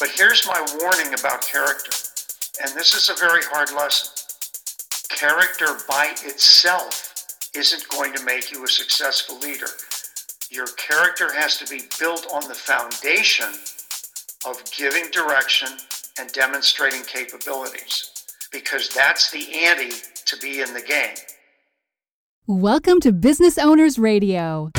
But here's my warning about character, and this is a very hard lesson. Character by itself isn't going to make you a successful leader. Your character has to be built on the foundation of giving direction and demonstrating capabilities because that's the ante to be in the game. Welcome to Business Owners Radio.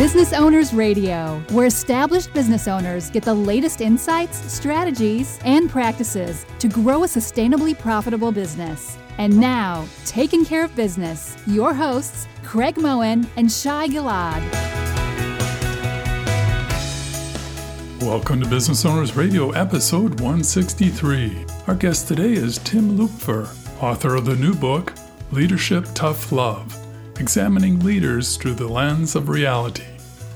Business Owners Radio, where established business owners get the latest insights, strategies, and practices to grow a sustainably profitable business. And now, taking care of business, your hosts, Craig Moen and Shai Gilad. Welcome to Business Owners Radio, episode 163. Our guest today is Tim Lupfer, author of the new book, Leadership Tough Love examining leaders through the lens of reality.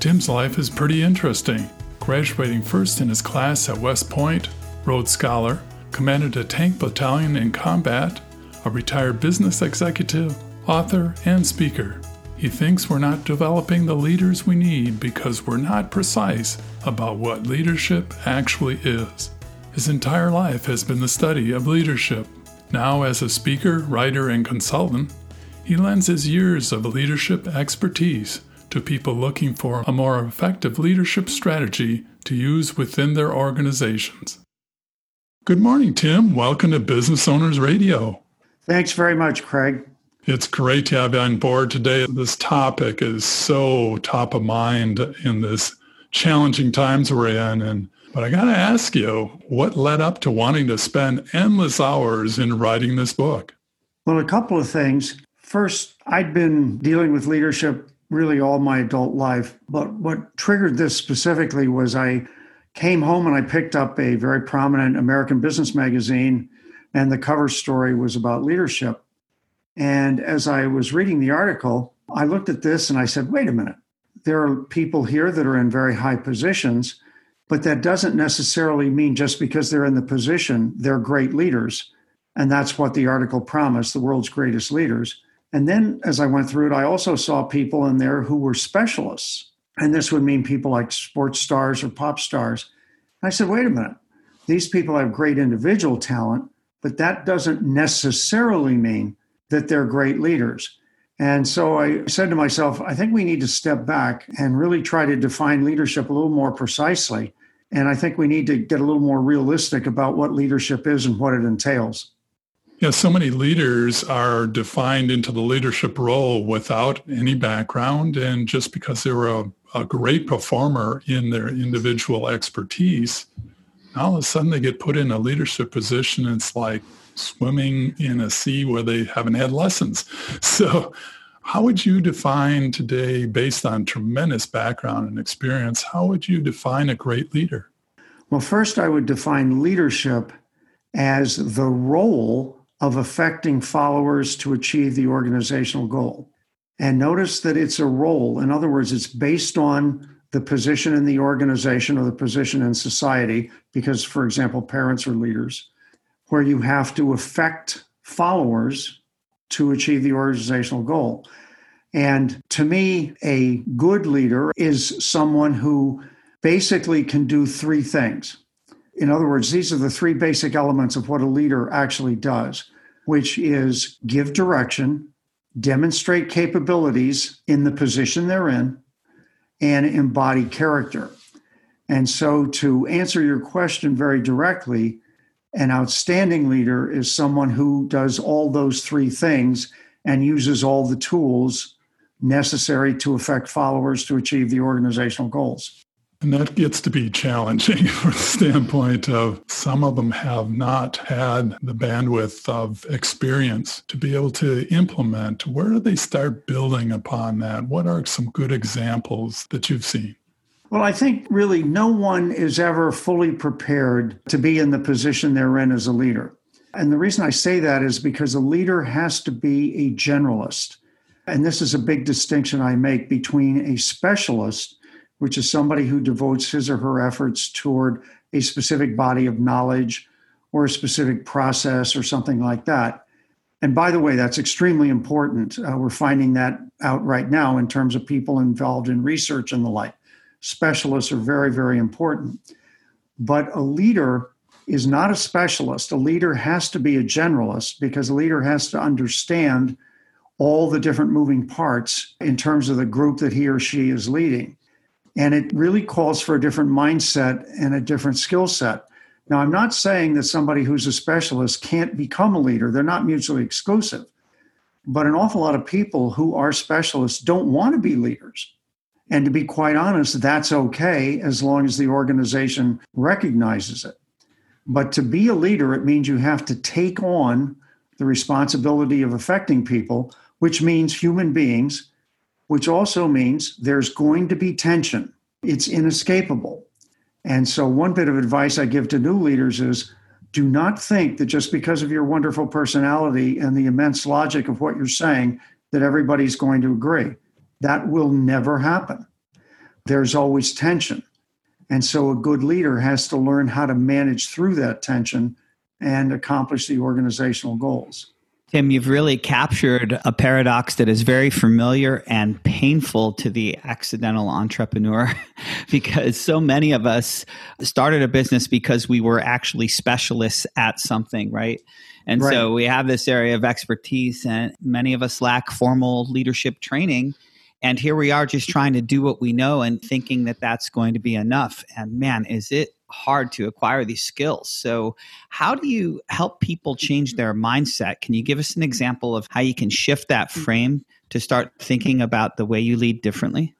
Tim's life is pretty interesting. Graduating first in his class at West Point, Rhodes Scholar, commanded a tank battalion in combat, a retired business executive, author, and speaker. He thinks we're not developing the leaders we need because we're not precise about what leadership actually is. His entire life has been the study of leadership. Now, as a speaker, writer, and consultant, he lends his years of leadership expertise to people looking for a more effective leadership strategy to use within their organizations. Good morning, Tim. Welcome to Business Owners Radio. Thanks very much, Craig. It's great to have you on board today. This topic is so top of mind in this challenging times we're in. And but I got to ask you, what led up to wanting to spend endless hours in writing this book? Well, a couple of things. First, I'd been dealing with leadership really all my adult life. But what triggered this specifically was I came home and I picked up a very prominent American business magazine, and the cover story was about leadership. And as I was reading the article, I looked at this and I said, wait a minute. There are people here that are in very high positions, but that doesn't necessarily mean just because they're in the position, they're great leaders. And that's what the article promised the world's greatest leaders. And then as I went through it, I also saw people in there who were specialists. And this would mean people like sports stars or pop stars. And I said, wait a minute, these people have great individual talent, but that doesn't necessarily mean that they're great leaders. And so I said to myself, I think we need to step back and really try to define leadership a little more precisely. And I think we need to get a little more realistic about what leadership is and what it entails. Yeah, so many leaders are defined into the leadership role without any background. And just because they were a, a great performer in their individual expertise, all of a sudden they get put in a leadership position. It's like swimming in a sea where they haven't had lessons. So, how would you define today, based on tremendous background and experience, how would you define a great leader? Well, first, I would define leadership as the role of affecting followers to achieve the organizational goal. And notice that it's a role. In other words, it's based on the position in the organization or the position in society, because, for example, parents are leaders, where you have to affect followers to achieve the organizational goal. And to me, a good leader is someone who basically can do three things. In other words, these are the three basic elements of what a leader actually does which is give direction, demonstrate capabilities in the position they're in, and embody character. And so, to answer your question very directly, an outstanding leader is someone who does all those three things and uses all the tools necessary to affect followers to achieve the organizational goals. And that gets to be challenging from the standpoint of some of them have not had the bandwidth of experience to be able to implement. Where do they start building upon that? What are some good examples that you've seen? Well, I think really no one is ever fully prepared to be in the position they're in as a leader. And the reason I say that is because a leader has to be a generalist. And this is a big distinction I make between a specialist which is somebody who devotes his or her efforts toward a specific body of knowledge or a specific process or something like that. And by the way, that's extremely important. Uh, we're finding that out right now in terms of people involved in research and the like. specialists are very, very important. But a leader is not a specialist. A leader has to be a generalist because a leader has to understand all the different moving parts in terms of the group that he or she is leading. And it really calls for a different mindset and a different skill set. Now, I'm not saying that somebody who's a specialist can't become a leader, they're not mutually exclusive. But an awful lot of people who are specialists don't want to be leaders. And to be quite honest, that's okay as long as the organization recognizes it. But to be a leader, it means you have to take on the responsibility of affecting people, which means human beings, which also means there's going to be tension. It's inescapable. And so, one bit of advice I give to new leaders is do not think that just because of your wonderful personality and the immense logic of what you're saying, that everybody's going to agree. That will never happen. There's always tension. And so a good leader has to learn how to manage through that tension and accomplish the organizational goals. Tim, you've really captured a paradox that is very familiar and painful to the accidental entrepreneur because so many of us started a business because we were actually specialists at something, right? And right. so we have this area of expertise, and many of us lack formal leadership training. And here we are just trying to do what we know and thinking that that's going to be enough. And man, is it hard to acquire these skills. So, how do you help people change mm-hmm. their mindset? Can you give us an mm-hmm. example of how you can shift that mm-hmm. frame to start thinking about the way you lead differently?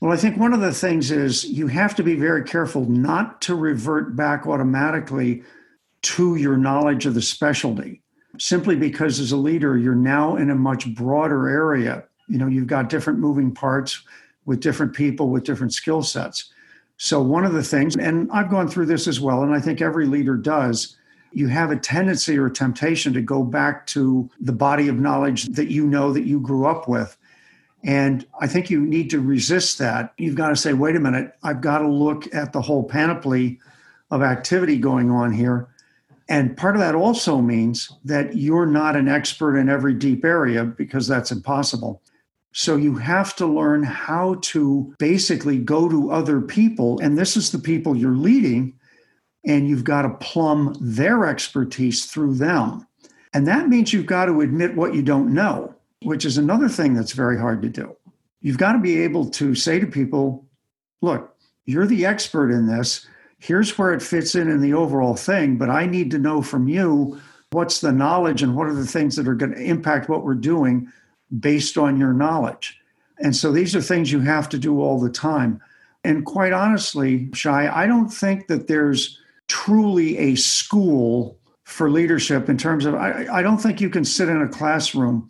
Well, I think one of the things is you have to be very careful not to revert back automatically to your knowledge of the specialty, simply because as a leader, you're now in a much broader area you know you've got different moving parts with different people with different skill sets so one of the things and i've gone through this as well and i think every leader does you have a tendency or a temptation to go back to the body of knowledge that you know that you grew up with. And i think you need to resist that. You've got to say wait a minute i've got to look at the whole panoply of activity going on here. And part of that also means that you're not an expert in every deep area because that's impossible. So you have to learn how to basically go to other people, and this is the people you're leading, and you've got to plumb their expertise through them. And that means you've got to admit what you don't know, which is another thing that's very hard to do. You've got to be able to say to people, look, you're the expert in this. Here's where it fits in in the overall thing, but I need to know from you what's the knowledge and what are the things that are going to impact what we're doing based on your knowledge. And so these are things you have to do all the time. And quite honestly, Shai, I don't think that there's truly a school for leadership in terms of, I, I don't think you can sit in a classroom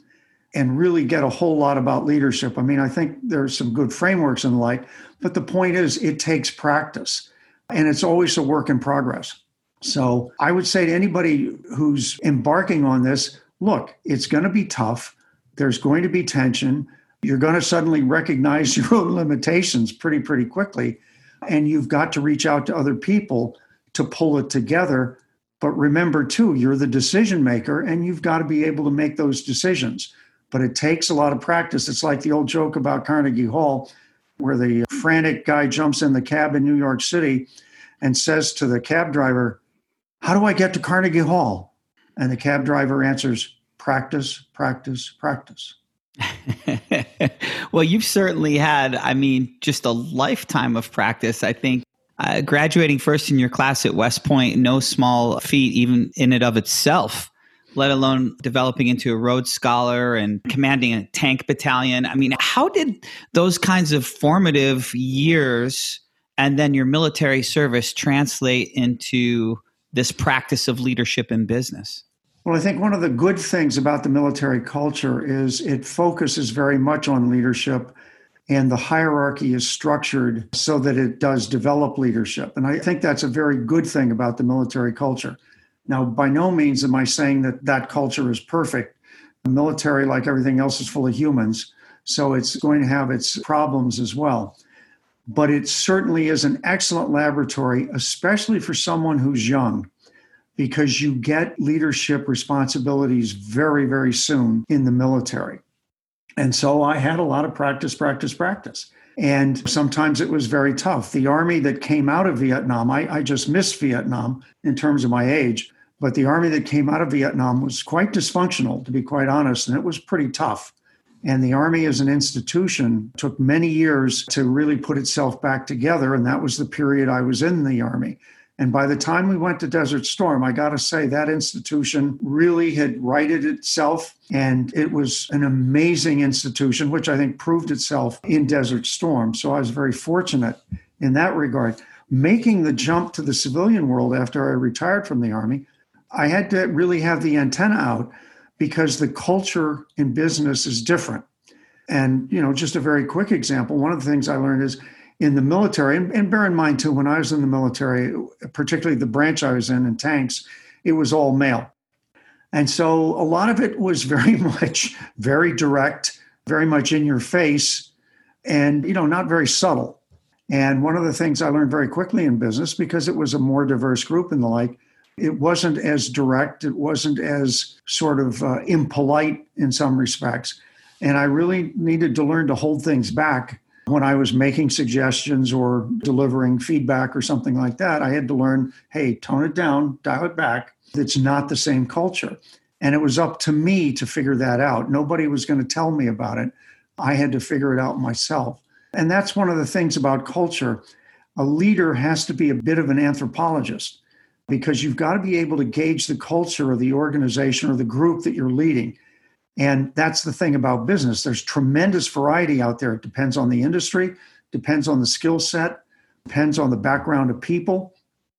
and really get a whole lot about leadership. I mean, I think there's some good frameworks and the like, but the point is, it takes practice and it's always a work in progress. So I would say to anybody who's embarking on this, look, it's going to be tough. There's going to be tension. You're going to suddenly recognize your own limitations pretty, pretty quickly. And you've got to reach out to other people to pull it together. But remember, too, you're the decision maker and you've got to be able to make those decisions. But it takes a lot of practice. It's like the old joke about Carnegie Hall, where the frantic guy jumps in the cab in New York City and says to the cab driver, How do I get to Carnegie Hall? And the cab driver answers, practice, practice, practice. well, you've certainly had, I mean, just a lifetime of practice. I think uh, graduating first in your class at West Point, no small feat, even in and of itself, let alone developing into a Rhodes Scholar and commanding a tank battalion. I mean, how did those kinds of formative years and then your military service translate into this practice of leadership in business? Well, I think one of the good things about the military culture is it focuses very much on leadership and the hierarchy is structured so that it does develop leadership. And I think that's a very good thing about the military culture. Now, by no means am I saying that that culture is perfect. The military, like everything else, is full of humans. So it's going to have its problems as well. But it certainly is an excellent laboratory, especially for someone who's young because you get leadership responsibilities very, very soon in the military. And so I had a lot of practice, practice, practice. And sometimes it was very tough. The army that came out of Vietnam, I, I just missed Vietnam in terms of my age, but the army that came out of Vietnam was quite dysfunctional, to be quite honest, and it was pretty tough. And the Army as an institution took many years to really put itself back together. And that was the period I was in the Army. And by the time we went to Desert Storm, I got to say that institution really had righted itself. And it was an amazing institution, which I think proved itself in Desert Storm. So I was very fortunate in that regard. Making the jump to the civilian world after I retired from the Army, I had to really have the antenna out because the culture in business is different. And, you know, just a very quick example, one of the things I learned is in the military, and, bear in mind too, when I was in the military, particularly the branch I was in in tanks, it was all male. And so a lot of it was very much very direct, very much in your face, and you know, not very subtle. And one of the things I learned very quickly in business, because it was a more diverse group and the like, it wasn't as direct, it wasn't as sort of uh, impolite in some respects. And I really needed to learn to hold things back when I was making suggestions or delivering feedback or something like that. I had to learn hey, tone it down, dial it back. It's not the same culture. And it was up to me to figure that out. Nobody was going to tell me about it. I had to figure it out myself. And that's one of the things about culture. A leader has to be a bit of an anthropologist because you've got to be able to gauge the culture of the organization or the group that you're leading. And that's the thing about business. There's tremendous variety out there. It depends on the industry, depends on the skill set, depends on the background of people.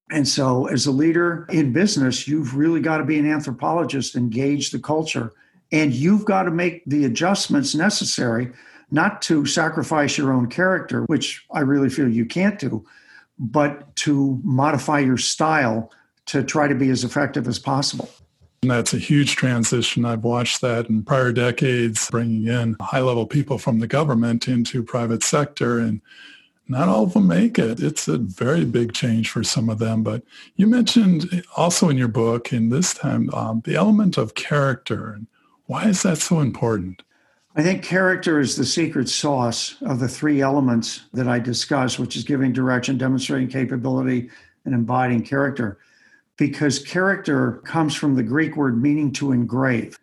And so, as a leader in business, you've really got to be an anthropologist engage the culture. And you've got to make the adjustments necessary, not to sacrifice your own character, which I really feel you can't do, but to modify your style to try to be as effective as possible. And that's a huge transition. I've watched that in prior decades, bringing in high level people from the government into private sector and not all of them make it. It's a very big change for some of them. But you mentioned also in your book, and this time, um, the element of character. And why is that so important? I think character is the secret sauce of the three elements that I discussed, which is giving direction, demonstrating capability, and embodying character. Because character comes from the Greek word meaning to engrave.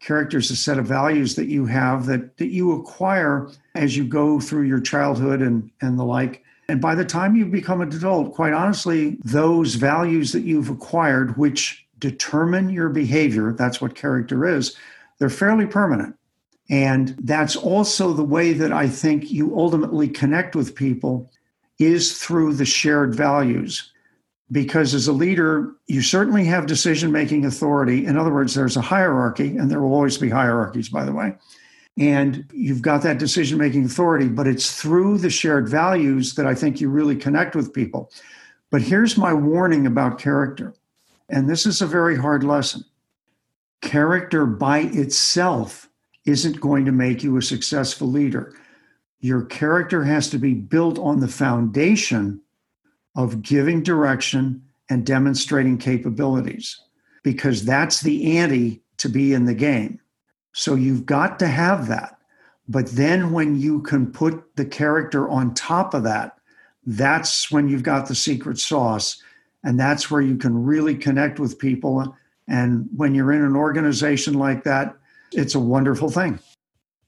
Character is a set of values that you have that, that you acquire as you go through your childhood and, and the like. And by the time you become an adult, quite honestly, those values that you've acquired, which determine your behavior, that's what character is, they're fairly permanent and that's also the way that I think you ultimately connect with people is through the shared values. Because as a leader, you certainly have decision making authority. In other words, there's a hierarchy, and there will always be hierarchies, by the way. And you've got that decision making authority, but it's through the shared values that I think you really connect with people. But here's my warning about character. And this is a very hard lesson. Character by itself isn't going to make you a successful leader. Your character has to be built on the foundation of giving direction and demonstrating capabilities because that's the ante to be in the game. So you've got to have that. But then when you can put the character on top of that, that's when you've got the secret sauce. And that's where you can really connect with people. And when you're in an organization like that, it's a wonderful thing.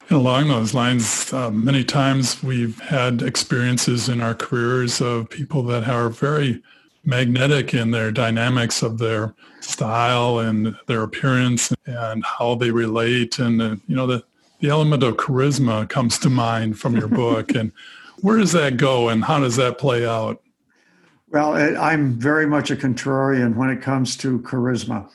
And along those lines, uh, many times we've had experiences in our careers of people that are very magnetic in their dynamics of their style and their appearance and how they relate. And, uh, you know, the, the element of charisma comes to mind from your book. and where does that go and how does that play out? Well, I'm very much a contrarian when it comes to charisma.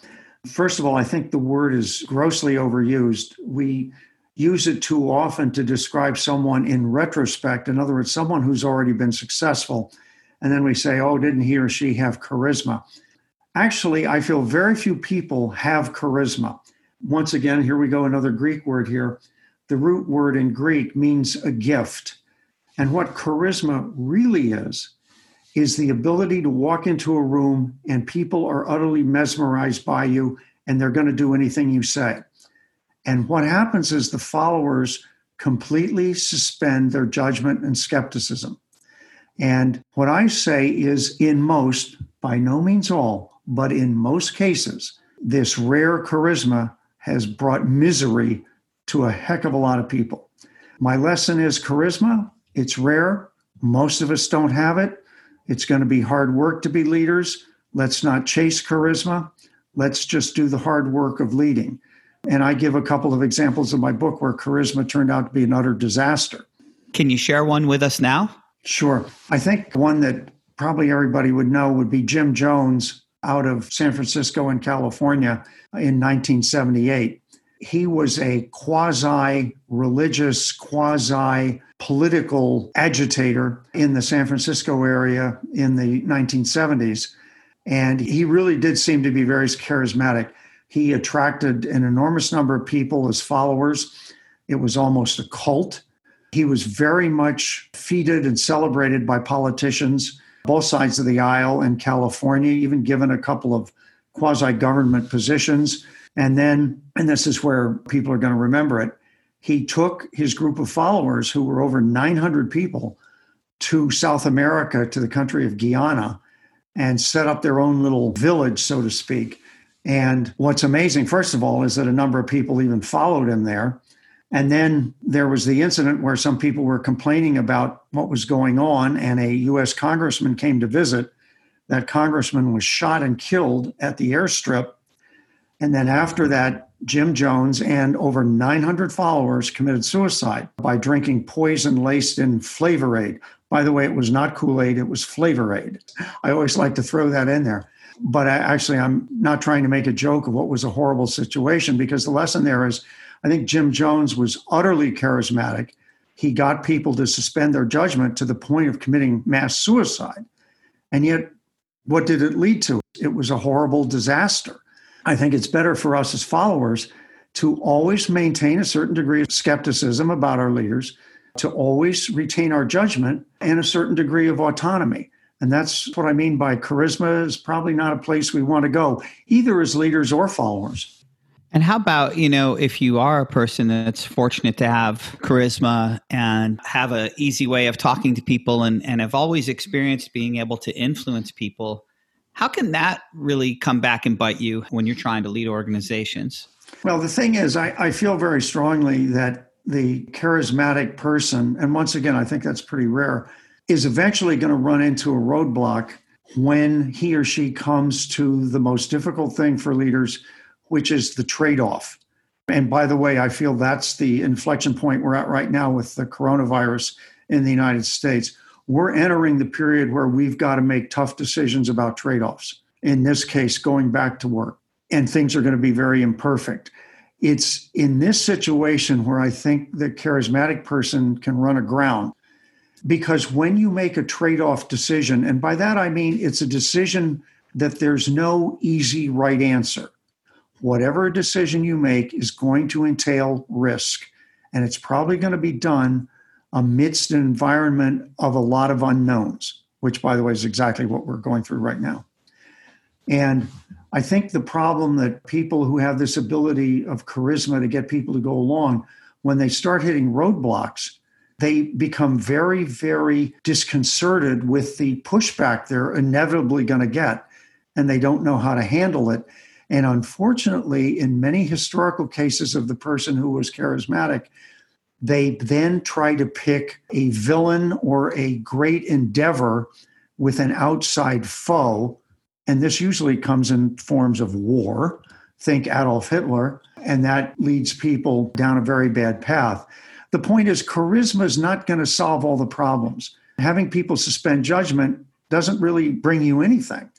First of all, I think the word is grossly overused. We use it too often to describe someone in retrospect. In other words, someone who's already been successful. And then we say, oh, didn't he or she have charisma? Actually, I feel very few people have charisma. Once again, here we go, another Greek word here. The root word in Greek means a gift. And what charisma really is, is the ability to walk into a room and people are utterly mesmerized by you and they're going to do anything you say. And what happens is the followers completely suspend their judgment and skepticism. And what I say is, in most, by no means all, but in most cases, this rare charisma has brought misery to a heck of a lot of people. My lesson is charisma, it's rare. Most of us don't have it. It's going to be hard work to be leaders. Let's not chase charisma. Let's just do the hard work of leading. And I give a couple of examples in my book where charisma turned out to be an utter disaster. Can you share one with us now? Sure. I think one that probably everybody would know would be Jim Jones out of San Francisco in California in 1978. He was a quasi religious, quasi political agitator in the San Francisco area in the 1970s. And he really did seem to be very charismatic. He attracted an enormous number of people as followers. It was almost a cult. He was very much feted and celebrated by politicians, both sides of the aisle in California, even given a couple of quasi government positions. And then, and this is where people are going to remember it, he took his group of followers, who were over 900 people, to South America, to the country of Guyana, and set up their own little village, so to speak. And what's amazing, first of all, is that a number of people even followed him there. And then there was the incident where some people were complaining about what was going on, and a U.S. congressman came to visit. That congressman was shot and killed at the airstrip. And then after that, Jim Jones and over 900 followers committed suicide by drinking poison laced in Flavor Aid. By the way, it was not Kool Aid, it was Flavor Aid. I always like to throw that in there. But I, actually, I'm not trying to make a joke of what was a horrible situation because the lesson there is I think Jim Jones was utterly charismatic. He got people to suspend their judgment to the point of committing mass suicide. And yet, what did it lead to? It was a horrible disaster. I think it's better for us as followers to always maintain a certain degree of skepticism about our leaders, to always retain our judgment and a certain degree of autonomy. And that's what I mean by charisma is probably not a place we want to go, either as leaders or followers. And how about, you know, if you are a person that's fortunate to have charisma and have an easy way of talking to people and, and have always experienced being able to influence people, how can that really come back and bite you when you're trying to lead organizations? Well, the thing is, I, I feel very strongly that the charismatic person, and once again, I think that's pretty rare, is eventually going to run into a roadblock when he or she comes to the most difficult thing for leaders which is the trade off. And by the way, I feel that's the inflection point we're at right now with the coronavirus in the United States. We're entering the period where we've got to make tough decisions about trade offs. In this case, going back to work, and things are going to be very imperfect. It's in this situation where I think the charismatic person can run aground. Because when you make a trade off decision, and by that I mean it's a decision that there's no easy right answer whatever decision you make is going to entail risk. And it's probably going to be done amidst an environment of a lot of unknowns, which, by the way, is exactly what we're going through right now. And I think the problem that people who have this ability of charisma to get people to go along, when they start hitting roadblocks, they become very, very disconcerted with the pushback they're inevitably going to get, and they don't know how to handle it. And unfortunately, in many historical cases of the person who was charismatic, they then try to pick a villain or a great endeavor with an outside foe. And this usually comes in forms of war. Think Adolf Hitler. And that leads people down a very bad path. The point is, charisma is not going to solve all the problems. Having people suspend judgment doesn't really bring you anything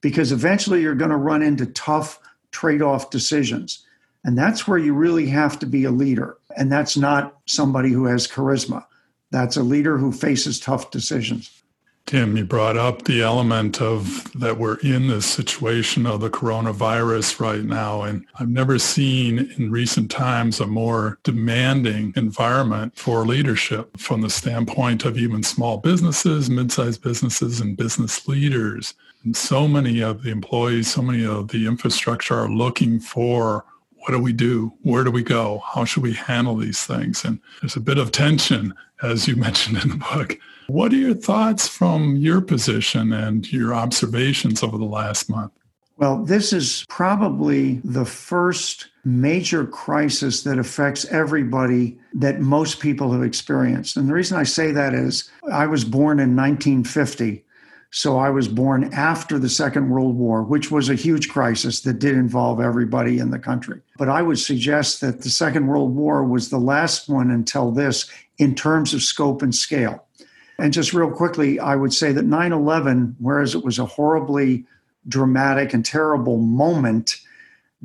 because eventually you're going to run into tough trade off decisions. And that's where you really have to be a leader. And that's not somebody who has charisma. That's a leader who faces tough decisions. Tim, you brought up the element of that we're in this situation of the coronavirus right now. And I've never seen in recent times a more demanding environment for leadership from the standpoint of even small businesses, mid-sized businesses, and business leaders. And so many of the employees, so many of the infrastructure are looking for what do we do? Where do we go? How should we handle these things? And there's a bit of tension, as you mentioned in the book. What are your thoughts from your position and your observations over the last month? Well, this is probably the first major crisis that affects everybody that most people have experienced. And the reason I say that is I was born in 1950. So I was born after the Second World War, which was a huge crisis that did involve everybody in the country. But I would suggest that the Second World War was the last one until this in terms of scope and scale. And just real quickly, I would say that 9 11, whereas it was a horribly dramatic and terrible moment,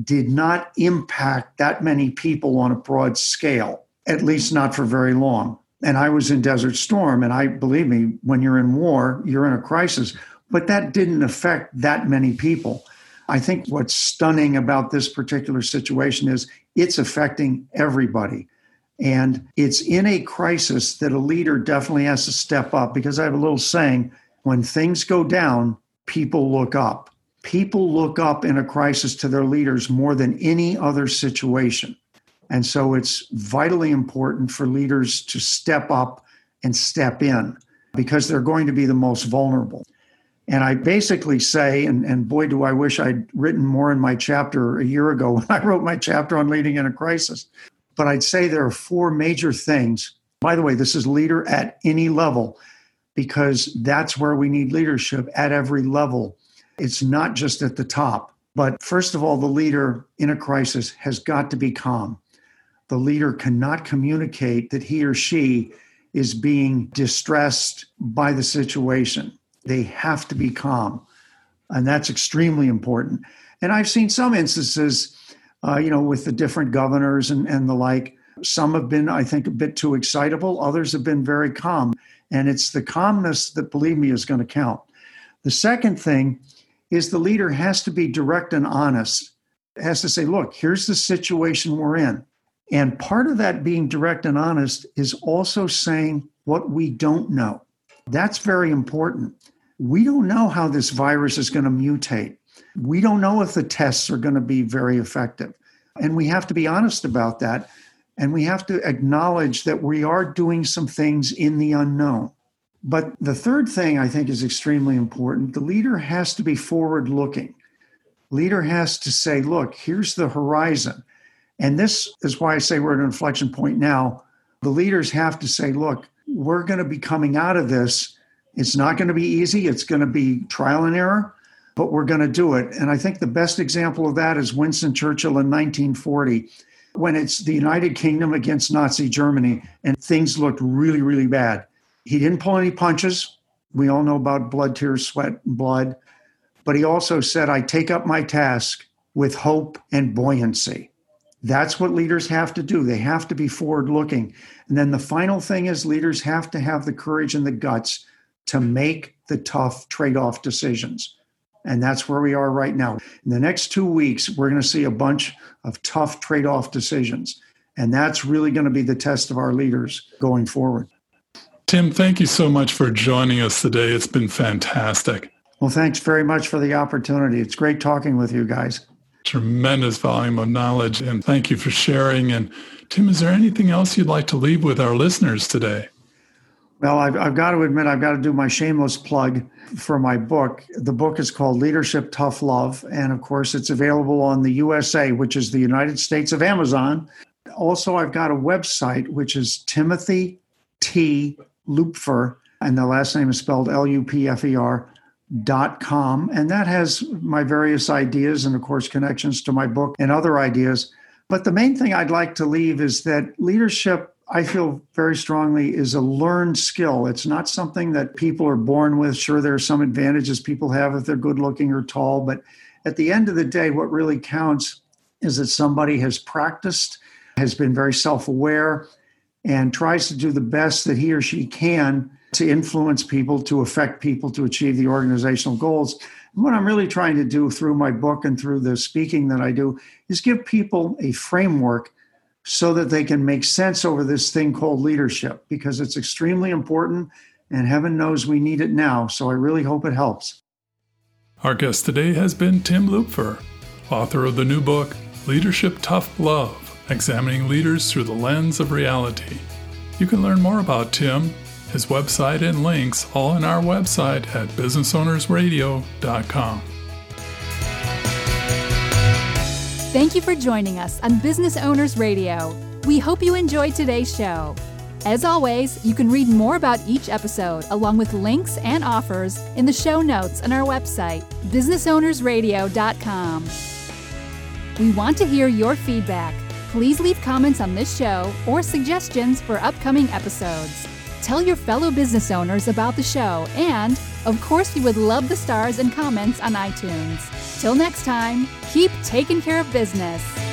did not impact that many people on a broad scale, at least not for very long. And I was in Desert Storm, and I believe me, when you're in war, you're in a crisis. But that didn't affect that many people. I think what's stunning about this particular situation is it's affecting everybody. And it's in a crisis that a leader definitely has to step up because I have a little saying when things go down, people look up. People look up in a crisis to their leaders more than any other situation. And so it's vitally important for leaders to step up and step in because they're going to be the most vulnerable. And I basically say, and, and boy, do I wish I'd written more in my chapter a year ago when I wrote my chapter on leading in a crisis. But I'd say there are four major things. By the way, this is leader at any level because that's where we need leadership at every level. It's not just at the top. But first of all, the leader in a crisis has got to be calm. The leader cannot communicate that he or she is being distressed by the situation. They have to be calm. And that's extremely important. And I've seen some instances uh, you know, with the different governors and, and the like. Some have been, I think, a bit too excitable. Others have been very calm. And it's the calmness that, believe me, is going to count. The second thing is the leader has to be direct and honest, has to say, look, here's the situation we're in. And part of that being direct and honest is also saying what we don't know. That's very important. We don't know how this virus is going to mutate. We don't know if the tests are going to be very effective. And we have to be honest about that. And we have to acknowledge that we are doing some things in the unknown. But the third thing I think is extremely important the leader has to be forward looking. Leader has to say, look, here's the horizon. And this is why I say we're at an inflection point now. The leaders have to say, look, we're going to be coming out of this. It's not going to be easy. It's going to be trial and error but we're going to do it. And I think the best example of that is Winston Churchill in 1940 when it's the United Kingdom against Nazi Germany and things looked really, really bad. He didn't pull any punches. We all know about blood, tears, sweat, and blood. But he also said, I take up my task with hope and buoyancy. That's what leaders have to do. They have to be forward looking. And then the final thing is leaders have to have the courage and the guts to make the tough trade off decisions. And that's where we are right now. In the next two weeks, we're going to see a bunch of tough trade off decisions. And that's really going to be the test of our leaders going forward. Tim, thank you so much for joining us today. It's been fantastic. Well, thanks very much for the opportunity. It's great talking with you guys. Tremendous volume of knowledge. And thank you for sharing. And Tim, is there anything else you'd like to leave with our listeners today? Well, I've, I've, got to admit, I've got to do my shameless plug for my book. The book is called Leadership Tough Love. And of course, it's available on the USA, which is the United States of Amazon. Also, I've got a website, which is Timothy T. Lupfer, and the last name is spelled L U P F E R dot com. And that has my various ideas and, of course, connections to my book and other ideas. But the main thing I'd like to leave is that leadership I feel very strongly is a learned skill. It's not something that people are born with. Sure, there are some advantages people have if they're good looking or tall, but at the end of the day, what really counts is that somebody has practiced, has been very self aware, and tries to do the best that he or she can to influence people, to affect people, to achieve the organizational goals. And what I'm really trying to do through my book and through the speaking that I do is give people a framework so that they can make sense over this thing called leadership because it's extremely important and heaven knows we need it now. So I really hope it helps. Our guest today has been Tim Lupfer, author of the new book, Leadership Tough Love, examining leaders through the lens of reality. You can learn more about Tim, his website, and links all on our website at businessownersradio.com. Thank you for joining us on Business Owners Radio. We hope you enjoyed today's show. As always, you can read more about each episode along with links and offers in the show notes on our website, businessownersradio.com. We want to hear your feedback. Please leave comments on this show or suggestions for upcoming episodes. Tell your fellow business owners about the show, and, of course, we would love the stars and comments on iTunes. Till next time, keep taking care of business.